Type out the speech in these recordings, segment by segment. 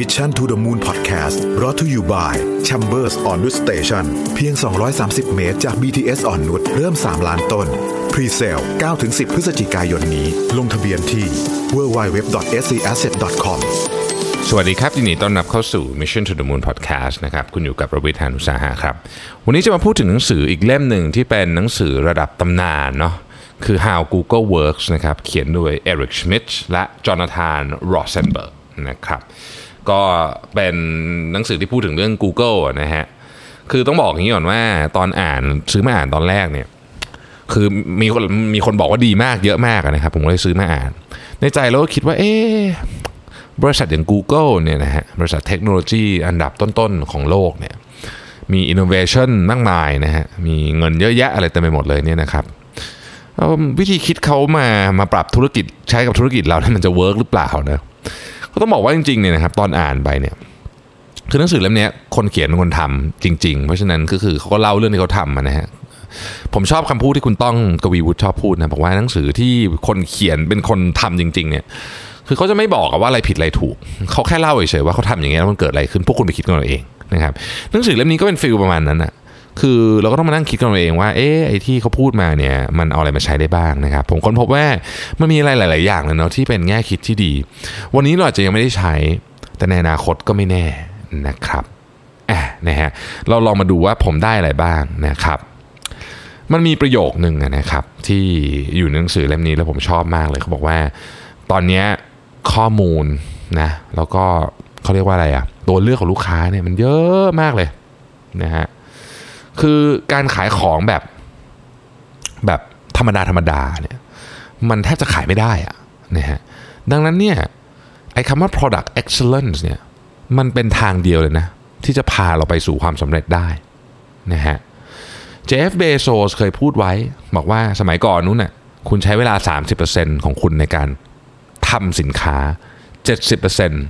Mission to the Moon Podcast รอ t ธออยู่บ่าย Chambers on Wood Station เพียง 230 เมตรจาก BTS อ่อนนุชเริ่ม 3 ล้านต้น Pre-sale 9-10 พฤศจิกายนนี้ ลงทะเบียนที่ www.scasset.com สวัสดีครับยินดีต้อนรับเข้าสู่ Mission to the Moon Podcast นะครับ คุณอยู่กับประวิทยานุสาหะครับ วันนี้จะมาพูดถึงหนังสืออีกเล่มหนึ่งที่เป็นหนังสือระดับตำนานเนาะคือ How Google Works นะครับ เขียนโดย Eric Schmidt และ Jonathan Rosenberg นะครับ ก็เป็นหนังสือที่พูดถึงเรื่อง Google นะฮะ คือต้องบอกอย่างนี้ก่อนว่าตอนอ่านซื้อมาอ่านตอนแรกเนี่ย คือมีคนมีคนบอกว่าดีมากเยอะมากนะครับ ผมก็เลยซื้อมาอ่าน ในใจเราก็คิดว่า เอ๊บริษัทอย่าง Google เนี่ยนะฮะบริษัทเทคโนโลยีอันดับต้นๆของโลกเนี่ยมีอินโนเวชันมากมายนะฮะมีเงินเยอะแยะอะไรเต็มไปหมดเลยเนี่ยนะครับวิธีคิดเขามามาปรับธุรกิจใช้กับธุรกิจเราเนี่ยมันจะ work หรือเปล่านะ ก็ต้องบอกว่าจริงๆเนี่ยนะครับตอนอ่านไปเนี่ยคือหนังสือเล่มนี้คนเขียนเป็นคนทำจริง ๆ เพราะฉะนั้นก็คือเขาก็เล่าเรื่องที่เขาทำนะฮะผมชอบคำพูดที่คุณต้องกวีวุฒิชอบพูดนะบอกว่าหนังสือที่คนเขียนเป็นคนทำจริง ๆ เนี่ย คือเขาจะไม่บอกว่าอะไรผิดอะไรถูก เขาแค่เล่าเฉยๆว่าเขาทำอย่างเงี้ยแล้วมันเกิดอะไรขึ้นพวกคุณไปคิดกันเอาเองนะครับหนังสือเล่มนี้ก็เป็น feel ประมาณนั้นอะ คือเราก็ต้องมานั่งคิดกันเองว่าเอ๊ะไอ้ที่เขาพูดมาเนี่ยมันเอาอะไรมาใช้ได้บ้างนะครับ ผมค้นพบว่ามันมีอะไรหลาย ๆ อย่างเลยเนาะที่เป็นแง่คิดที่ดี วันนี้เราอาจจะยังไม่ได้ใช้ แต่ในอนาคตก็ไม่แน่นะครับอะนะฮะเราลองมาดูว่าผมได้อะไรบ้างนะครับ มันมีประโยคหนึ่งนะครับ ที่อยู่ในหนังสือเล่มนี้แล้วผมชอบมากเลยเขาบอกว่า ตอนนี้ข้อมูลนะแล้วก็เขาเรียกว่าอะไรอะตัวเลือกของลูกค้าเนี่ยมันเยอะมากเลยนะฮะ คือการขายของแบบแบบธรรมดาธรรมดาเนี่ยมันแทบจะขายไม่ได้อะนะฮะดังนั้นเนี่ยไอ้คำว่า product excellence เนี่ยมันเป็นทางเดียวเลยนะ ที่จะพาเราไปสู่ความสำเร็จได้นะฮะเจฟเบโซสเคยพูดไว้ บอกว่าสมัยก่อนนู้นน่ะคุณใช้เวลา 30%ของคุณในการทำสินค้า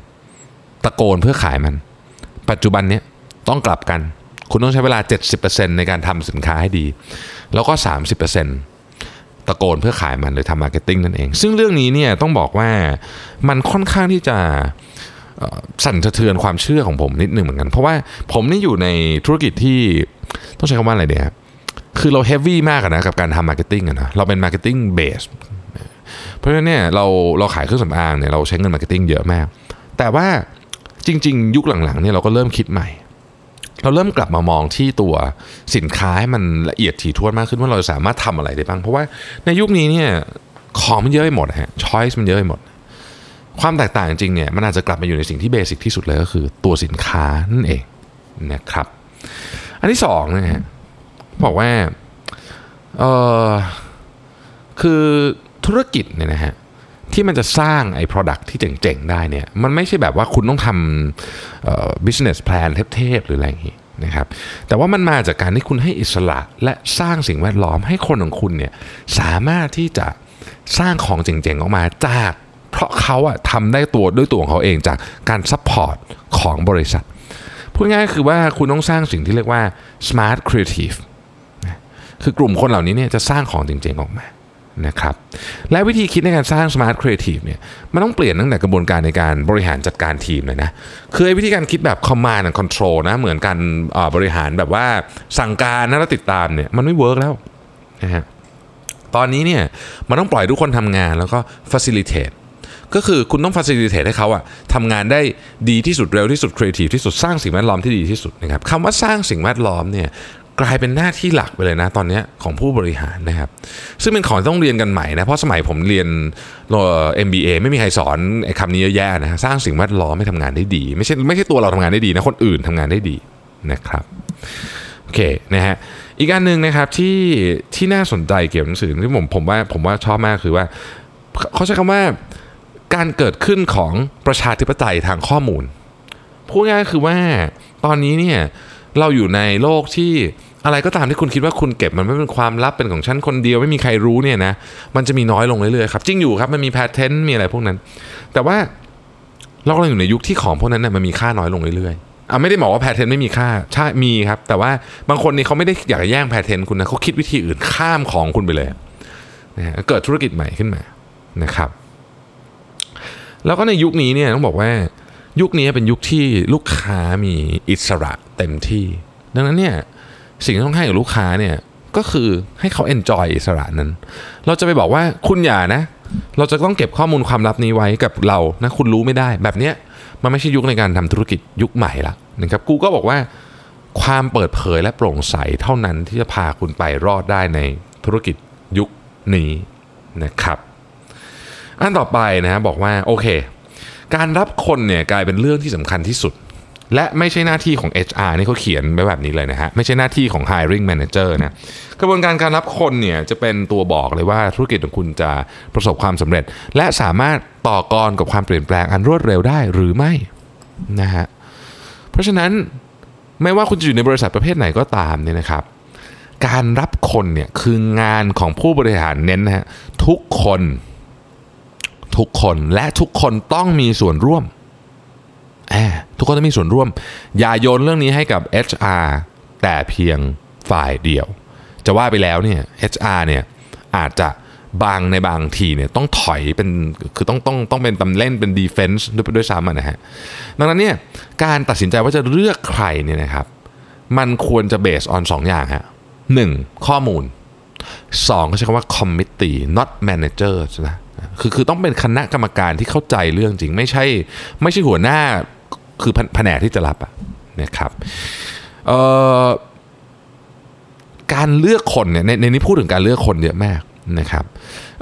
70%ตะโกนเพื่อขายมัน ปัจจุบันเนี้ยต้องกลับกัน คุณต้องใช้เวลา 70%ในการทำสินค้าให้ดี แล้วก็ 30%ตะโกนเพื่อขายมันหรือทำ marketing นั่นเอง ซึ่งเรื่องนี้เนี่ยต้องบอกว่ามันค่อนข้างที่จะสั่นสะเทือนความเชื่อของผมนิดหนึ่งเหมือนกัน เพราะว่าผมนี่อยู่ในธุรกิจที่ต้องใช้คำว่าอะไรเดียคือเรา heavy มากนะกับการทำ marketing นะเราเป็น marketing basedเพราะฉะนั้นเนี่ยเราเราขายเครื่องสำอางเนี่ยเราใช้เงิน marketing เยอะมาก แต่ว่าจริง ๆ ยุคหลังๆเนี่ยเราก็เริ่มคิดใหม่ เราเริ่มกลับมามองที่ตัวสินค้าให้มันละเอียดถี่ถ้วนมากขึ้นว่าเราสามารถทำอะไรได้บ้าง เพราะว่าในยุคนี้เนี่ยของมันเยอะไปหมดฮะ choice มันเยอะไปหมด ความแตกต่างจริงเนี่ยมันอาจจะกลับมาอยู่ในสิ่งที่ basic ที่สุดเลยก็คือ ตัวสินค้านั่นเองนะครับ อันที่สองนะฮะบอกว่าเออคือธุรกิจเนี่ยนะฮะ ที่มันจะสร้างไอ้ product ที่เจ๋งๆ ได้เนี่ยมันไม่ใช่แบบว่าคุณต้องทำ business plan เทพๆ หรืออะไรอย่างงี้นะครับแต่ว่ามันมาจากการที่คุณให้อิสระและสร้างสิ่งแวดล้อมให้คนของคุณเนี่ยสามารถที่จะสร้างของเจ๋งๆ ออกมาจากเพราะเขาอะทำได้ตัวด้วยตัวของเขาเองจากการ support ของบริษัทพูดง่ายๆคือว่าคุณต้องสร้างสิ่งที่เรียกว่า smart creative คือกลุ่มคนเหล่านี้เนี่ยจะสร้างของจริงๆ ออกมา นะครับและวิธีคิดในการสร้าง smart creative เนี่ยมันต้องเปลี่ยนตั้งแต่กระบวนการในการบริหารจัดการทีมเลยนะคือวิธีการคิดแบบ command and control นะเหมือนการบริหารแบบว่าสั่งการนะแล้วติดตามเนี่ยมันไม่เวิร์กแล้วนะฮะตอนนี้เนี่ยมันต้องปล่อยทุกคนทำงานแล้วก็ facilitate ก็คือคุณต้อง facilitate ให้เขาอะทำงานได้ดีที่สุดเร็วที่สุด creative ที่สุดสร้างสิ่งแวดล้อมที่ดีที่สุดนะครับคำว่าสร้างสิ่งแวดล้อมเนี่ย กลายเป็นหน้าที่หลักไปเลยนะตอนนี้ของผู้บริหารนะครับ ซึ่งเป็นของต้องเรียนกันใหม่นะ เพราะสมัยผมเรียนเอ่อ MBA ไม่มีใครสอนไอ้คำนี้เยอะแยะนะสร้างสิ่งแวดล้อมให้ทำงานได้ดี ไม่ใช่ไม่ใช่ตัวเราทำงานได้ดีนะ คนอื่นทำงานได้ดีนะครับโอเคนะฮะอีกอันหนึ่งนะครับที่ที่น่าสนใจเกี่ยวกับหนังสือที่ผมผมว่าผมว่าชอบมากคือว่าเขาใช้คำว่าการเกิดขึ้นของประชาธิปไตยทางข้อมูลพูดง่ายคือว่าตอนนี้เนี่ยเราอยู่ในโลกที่ อะไรก็ตามที่คุณคิดว่าคุณเก็บมันไม่เป็นความลับเป็นของฉันคนเดียวไม่มีใครรู้เนี่ยนะมันจะมีน้อยลงเรื่อยๆครับจริงอยู่ครับมันมีแพทเทนต์มีอะไรพวกนั้น แต่ว่าเรากำลังอยู่ในยุคที่ของพวกนั้นนี่ยมันมีค่าน้อยลงเรื่อยๆอะไม่ได้บอกว่าแพทเทนต์ไม่มีค่าใช่มีครับ แต่ว่าบางคนนี่เขาไม่ได้อยากจะแย่งแพทเทนต์คุณนะเขาคิดวิธีอื่นข้ามของคุณไปเลยนะเกิดธุรกิจใหม่ขึ้นมานะครับ แล้วก็ในยุคนี้เนี่ยต้องบอกว่ายุคนี้เป็นยุคที่ลูกค้ามีอิสระเต็มที่ ดังนั้นเนี่ย สิ่งที่ต้องให้กับลูกค้าเนี่ยก็คือให้เขาเอนจอยอิสระนั้น เราจะไปบอกว่าคุณอย่านะ เราจะต้องเก็บข้อมูลความลับนี้ไว้กับเรานะคุณรู้ไม่ได้ แบบเนี้ยมันไม่ใช่ยุคในการทำธุรกิจยุคใหม่ละนะครับกูก็บอกว่าความเปิดเผยและโปร่งใสเท่านั้นที่จะพาคุณไปรอดได้ในธุรกิจยุคนี้นะครับอันต่อไปนะบอกว่าโอเค การรับคนเนี่ยกลายเป็นเรื่องที่สำคัญที่สุด และไม่ใช่หน้าที่ของ HR นี่เขาเขียนไว้แบบนี้เลยนะฮะ ไม่ใช่หน้าที่ของ hiring manager นะ กระบวนการการรับคนเนี่ยจะเป็นตัวบอกเลยว่าธุรกิจของคุณจะประสบความสำเร็จ และสามารถต่อกรกับความเปลี่ยนแปลงอันรวดเร็วได้หรือไม่นะฮะ เพราะฉะนั้นไม่ว่าคุณจะอยู่ในบริษัทประเภทไหนก็ตามเนี่ยนะครับ การรับคนเนี่ยคืองานของผู้บริหารเน้นนะฮะทุกคนทุกคนและทุกคนต้องมีส่วนร่วม ทุกคนต้องมีส่วนร่วม อย่าโยนเรื่องนี้ให้กับ HR แต่เพียงฝ่ายเดียว จะว่าไปแล้วเนี่ย HR เนี่ยอาจจะบางในบางทีเนี่ยต้องถอยเป็นคือต้องต้องต้องเป็นตำเล่นเป็นดีเฟนส์ด้วยด้วยซ้ำอะนะฮะดังนั้นเนี่ยการตัดสินใจว่าจะเลือกใครเนี่ยนะครับมันควรจะเบสออนสองอย่างฮะหนึ่งข้อมูลสองเขาใช้คำว่า committee not manager นะคือคือต้องเป็นคณะกรรมการที่เข้าใจเรื่องจริง ไม่ใช่ ไม่ใช่หัวหน้า คือแผแผนกที่จะรับอะนะครับการเลือกคนเนี่ยในในนี้พูดถึงการเลือกคนเยอะมากนะครับ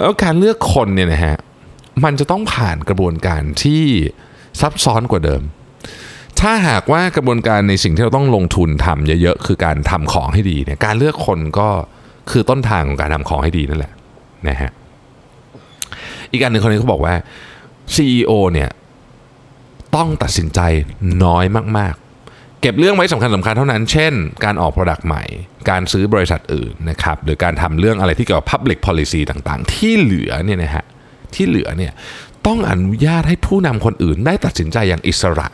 แล้วการเลือกคนเนี่ยนะฮะมันจะต้องผ่านกระบวนการที่ซับซ้อนกว่าเดิม ถ้าหากว่ากระบวนการในสิ่งที่เราต้องลงทุนทำเยอะๆคือการทำของให้ดีเนี่ยการเลือกคนก็คือต้นทางของการทำของให้ดีนั่นแหละนะฮะอีกอันหนึ่งคนนี้เขาบอกว่า CEO เนี่ย ต้องตัดสินใจน้อยมากๆ เก็บเรื่องไว้สำคัญสำคัญเท่านั้น เช่น การออก Product ใหม่ การซื้อบริษัทอื่นนะครับ หรือการทำเรื่องอะไรที่เกี่ยวกับ Public Policy ต่างๆ ที่เหลือเนี่ยนะฮะ ที่เหลือเนี่ยต้องอนุญาตให้ผู้นำคนอื่นได้ตัดสินใจอย่างอิสระ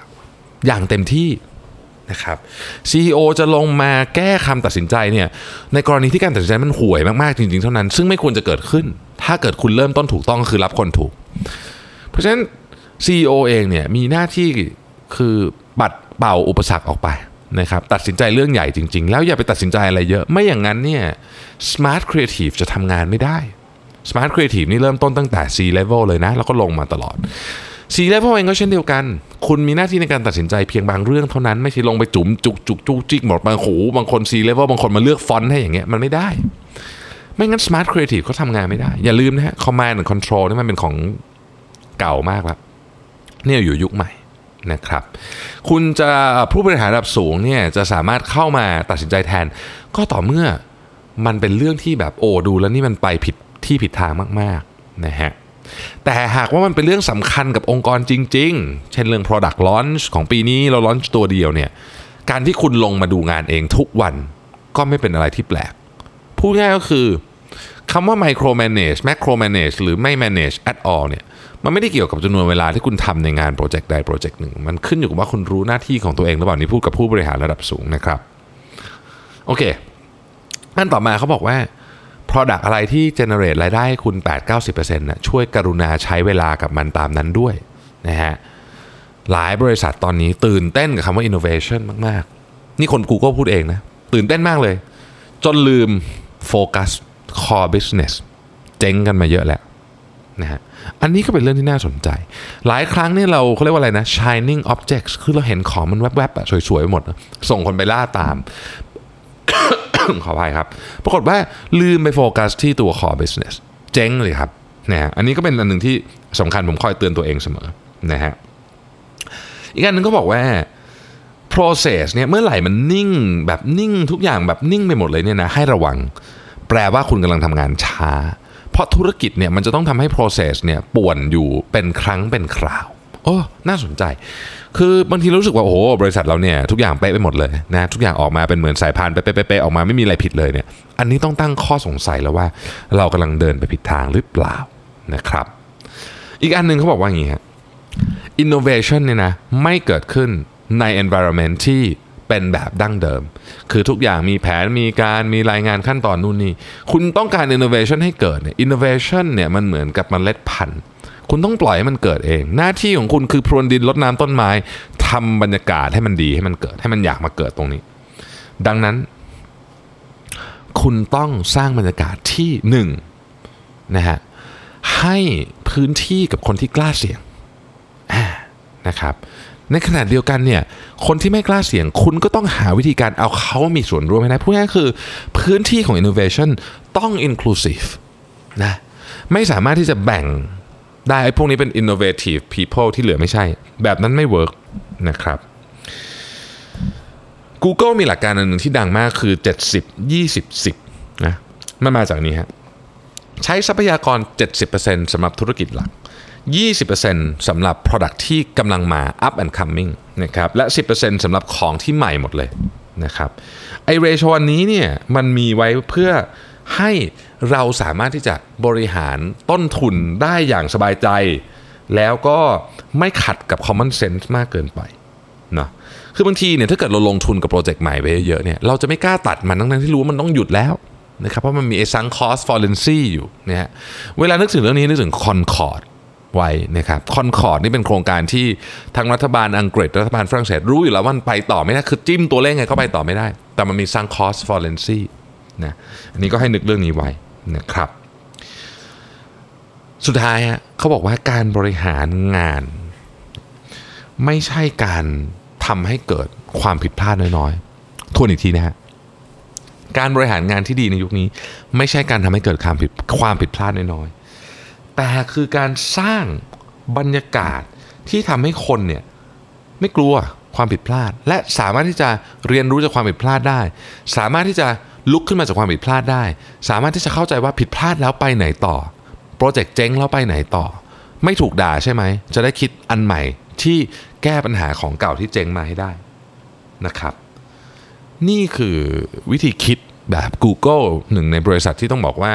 อย่างเต็มที่นะครับ CEO จะลงมาแก้คำตัดสินใจเนี่ยในกรณีที่การตัดสินใจมันห่วยมากๆจริงๆเท่านั้น ซึ่งไม่ควรจะเกิดขึ้น ถ้าเกิดคุณเริ่มต้นถูกต้องคือรับคนถูก เพราะฉะนั้น CEO เองเนี่ยมีหน้าที่คือปัดเป่าอุปสรรคออกไปนะครับตัดสินใจเรื่องใหญ่จริง ๆ แล้วอย่าไปตัดสินใจอะไรเยอะ ไม่อย่างนั้นเนี่ย smart creative จะทำงานไม่ได้ smart creative นี่เริ่มต้นตั้งแต่ C level เลยนะ แล้วก็ลงมาตลอด C level เองก็เช่นเดียวกัน คุณมีหน้าที่ในการตัดสินใจเพียงบางเรื่องเท่านั้นไม่ใช่ลงไปจุ๋มจุกจุกจุกจิกหมดบางโหบางคน C level บางคนมาเลือกฟอนต์ให้อย่างเงี้ยมันไม่ได้ ไม่งั้น smart creative เขาทำงานไม่ได้ อย่าลืมนะฮะ command and control นี่มันเป็นของเก่ามากแล้ว เนี่ยอยู่ยุคใหม่นะครับ คุณจะผู้บริหารระดับสูงเนี่ยจะสามารถเข้ามาตัดสินใจแทน ก็ต่อเมื่อมันเป็นเรื่องที่แบบโอ้ดูแล้วนี่มันไปผิดที่ผิดทางมากๆนะฮะแต่หากว่ามันเป็นเรื่องสำคัญกับองค์กรจริง ๆ เช่นเรื่อง product launch ของปีนี้เรา launch ตัวเดียวเนี่ยการที่คุณลงมาดูงานเองทุกวันก็ไม่เป็นอะไรที่แปลก พูดง่ายก็คือ คำว่า micro manage macro manage หรือไม่ manage at all เนี่ยมันไม่ได้เกี่ยวกับจำนวนเวลาที่คุณทำในงานโปรเจกต์ใดโปรเจกต์หนึ่ง มันขึ้นอยู่กับว่าคุณรู้หน้าที่ของตัวเองหรือเปล่านี่พูดกับผู้บริหารระดับสูงนะครับ โอเคอันต่อมาเขาบอกว่า Product อะไรที่ generate รายได้ให้คุณ 8-90%นะช่วยกรุณาใช้เวลากับมันตามนั้นด้วยนะฮะหลายบริษัทตอนนี้ตื่นเต้นกับคำว่า innovation มาก ๆ นี่คน Google พูดเองนะ ตื่นเต้นมากเลย จนลืมโฟกัส core business เจ๊งกันมาเยอะแล้วนะฮะอันนี้ก็เป็นเรื่องที่น่าสนใจ หลายครั้งเนี่ยเราเขาเรียกว่าอะไรนะ shining objects คือเราเห็นของมันแวบๆอะสวยๆไปหมด ส่งคนไปล่าตาม ขออภัยครับ ปรากฏว่าลืมไปโฟกัสที่ตัว core business เจ๊งเลยครับนะฮะอันนี้ก็เป็นอันหนึ่งที่สำคัญผมคอยเตือนตัวเองเสมอนะฮะอีกอันหนึ่งก็บอกว่า process เนี่ยเมื่อไหร่มันนิ่งแบบนิ่งทุกอย่างแบบนิ่งไปหมดเลยเนี่ยนะให้ระวัง แปลว่าคุณกำลังทำงานช้า เพราะธุรกิจเนี่ยมันจะต้องทำให้ process เนี่ยป่วนอยู่เป็นครั้งเป็นคราวโอ้น่าสนใจ คือบางทีรู้สึกว่าโอ้โหบริษัทเราเนี่ยทุกอย่างเป๊ะไปหมดเลยนะทุกอย่างออกมาเป็นเหมือนสายพานเป๊ะๆๆออกมาไม่มีอะไรผิดเลยเนี่ย อันนี้ต้องตั้งข้อสงสัยแล้วว่า เรากำลังเดินไปผิดทางหรือเปล่านะครับ อีกอันหนึ่งเขาบอกว่าอย่างนี้ฮะ innovation เนี่ยนะไม่เกิดขึ้นใน environment ที่ เป็นแบบดั้งเดิม คือทุกอย่างมีแผนมีการมีรายงานขั้นตอนนู่นนี่ คุณต้องการ innovation ให้เกิดเนี่ย innovation เนี่ยมันเหมือนกับมเมล็ดพันธุ์ คุณต้องปล่อยให้มันเกิดเอง หน้าที่ของคุณคือพรวนดินรดน้ำต้นไม้ทำบรรยากาศให้มันดีให้มันเกิดให้มันอยากมาเกิดตรงนี้ ดังนั้น คุณต้องสร้างบรรยากาศที่หนึ่งนะฮะให้พื้นที่กับคนที่กล้าเสี่ยงนะครับ ในขณะเดียวกันเนี่ยคนที่ไม่กล้าเสี่ยงคุณก็ต้องหาวิธีการเอาเขามีส่วนร่วมให้ได้พูดง่ายคือพื้นที่ของ innovation ต้อง inclusive นะไม่สามารถที่จะแบ่งได้ไอ้พวกนี้เป็น innovative people ที่เหลือไม่ใช่ แบบนั้นไม่ work นะครับ Google มีหลักการอันหนึ่งที่ดังมากคือ 70 20 10นะมันมาจากนี้ฮะใช้ทรัพยากร 70%สำหรับธุรกิจหลัก 20%สำหรับ Product ที่กำลังมา up and coming นะครับและ 10%สำหรับของที่ใหม่หมดเลยนะครับไอเรโชอันนี้เนี่ยมันมีไว้เพื่อให้เราสามารถที่จะบริหารต้นทุนได้อย่างสบายใจ แล้วก็ไม่ขัดกับ common sense มากเกินไปนะคือบางทีเนี่ยถ้าเกิดเราลงทุนกับ project ใหม่ไปเยอะๆเนี่ยเราจะไม่กล้าตัดมันทั้งที่รู้ว่ามันต้องหยุดแล้วนะครับเพราะมันมีไอ sunk cost fallacy อยู่นะฮะเวลานึกถึงเรื่องนี้นึกถึงคอนคอร์ด ไว้นะครับคอนคอร์ดนี่เป็นโครงการที่ทางรัฐบาลอังกฤษรัฐบาลฝรั่งเศสรู้อยู่แล้วว่ามันไปต่อไม่ได้คือจิ้มตัวเลขไงก็ไปต่อไม่ได้ แต่มันมี sunk cost fallacy นะอันนี้ก็ให้นึกเรื่องนี้ไว้นะครับ สุดท้ายฮะเขาบอกว่าการบริหารงาน ไม่ใช่การทำให้เกิดความผิดพลาดน้อยๆทวนอีกทีนะฮะการบริหารงานที่ดีในยุคนี้ ไม่ใช่การทำให้เกิดความผิดความผิดพลาดน้อยๆ แต่คือการสร้างบรรยากาศที่ทำให้คนเนี่ยไม่กลัวความผิดพลาด และสามารถที่จะเรียนรู้จากความผิดพลาดได้ สามารถที่จะลุกขึ้นมาจากความผิดพลาดได้ สามารถที่จะเข้าใจว่าผิดพลาดแล้วไปไหนต่อโปรเจกต์เจ๊งแล้วไปไหนต่อ ไม่ถูกด่าใช่ไหม จะได้คิดอันใหม่ที่แก้ปัญหาของเก่าที่เจ๊งมาให้ได้นะครับ นี่คือวิธีคิดแบบ Google หนึ่งในบริษัทที่ต้องบอกว่า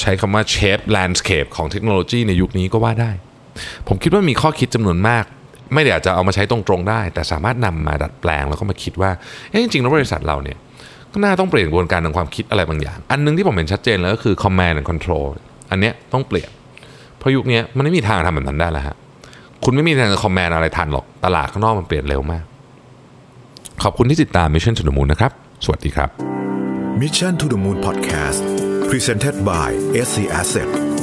ใช้คำว่า shape landscape ของเทคโนโลยีในยุคนี้ก็ว่าได้ ผมคิดว่ามีข้อคิดจำนวนมาก ไม่ได้อาจจะเอามาใช้ตรงๆได้ แต่สามารถนำมาดัดแปลงแล้วก็มาคิดว่าเอ๊ะจริงๆแล้วบริษัทเราเนี่ยก็น่าต้องเปลี่ยนกระบวนการทางความคิดอะไรบางอย่าง อันนึงที่ผมเห็นชัดเจนแล้วก็คือ command and control อันเนี้ยต้องเปลี่ยน เพราะยุคนี้มันไม่มีทางทำแบบนั้นได้แล้วฮะ คุณไม่มีทางจะ command อะไรทันหรอก ตลาดข้างนอกมันเปลี่ยนเร็วมาก ขอบคุณที่ติดตาม Mission to the Moon นะครับ สวัสดีครับ Mission to the Moon Podcast Presented by SC Asset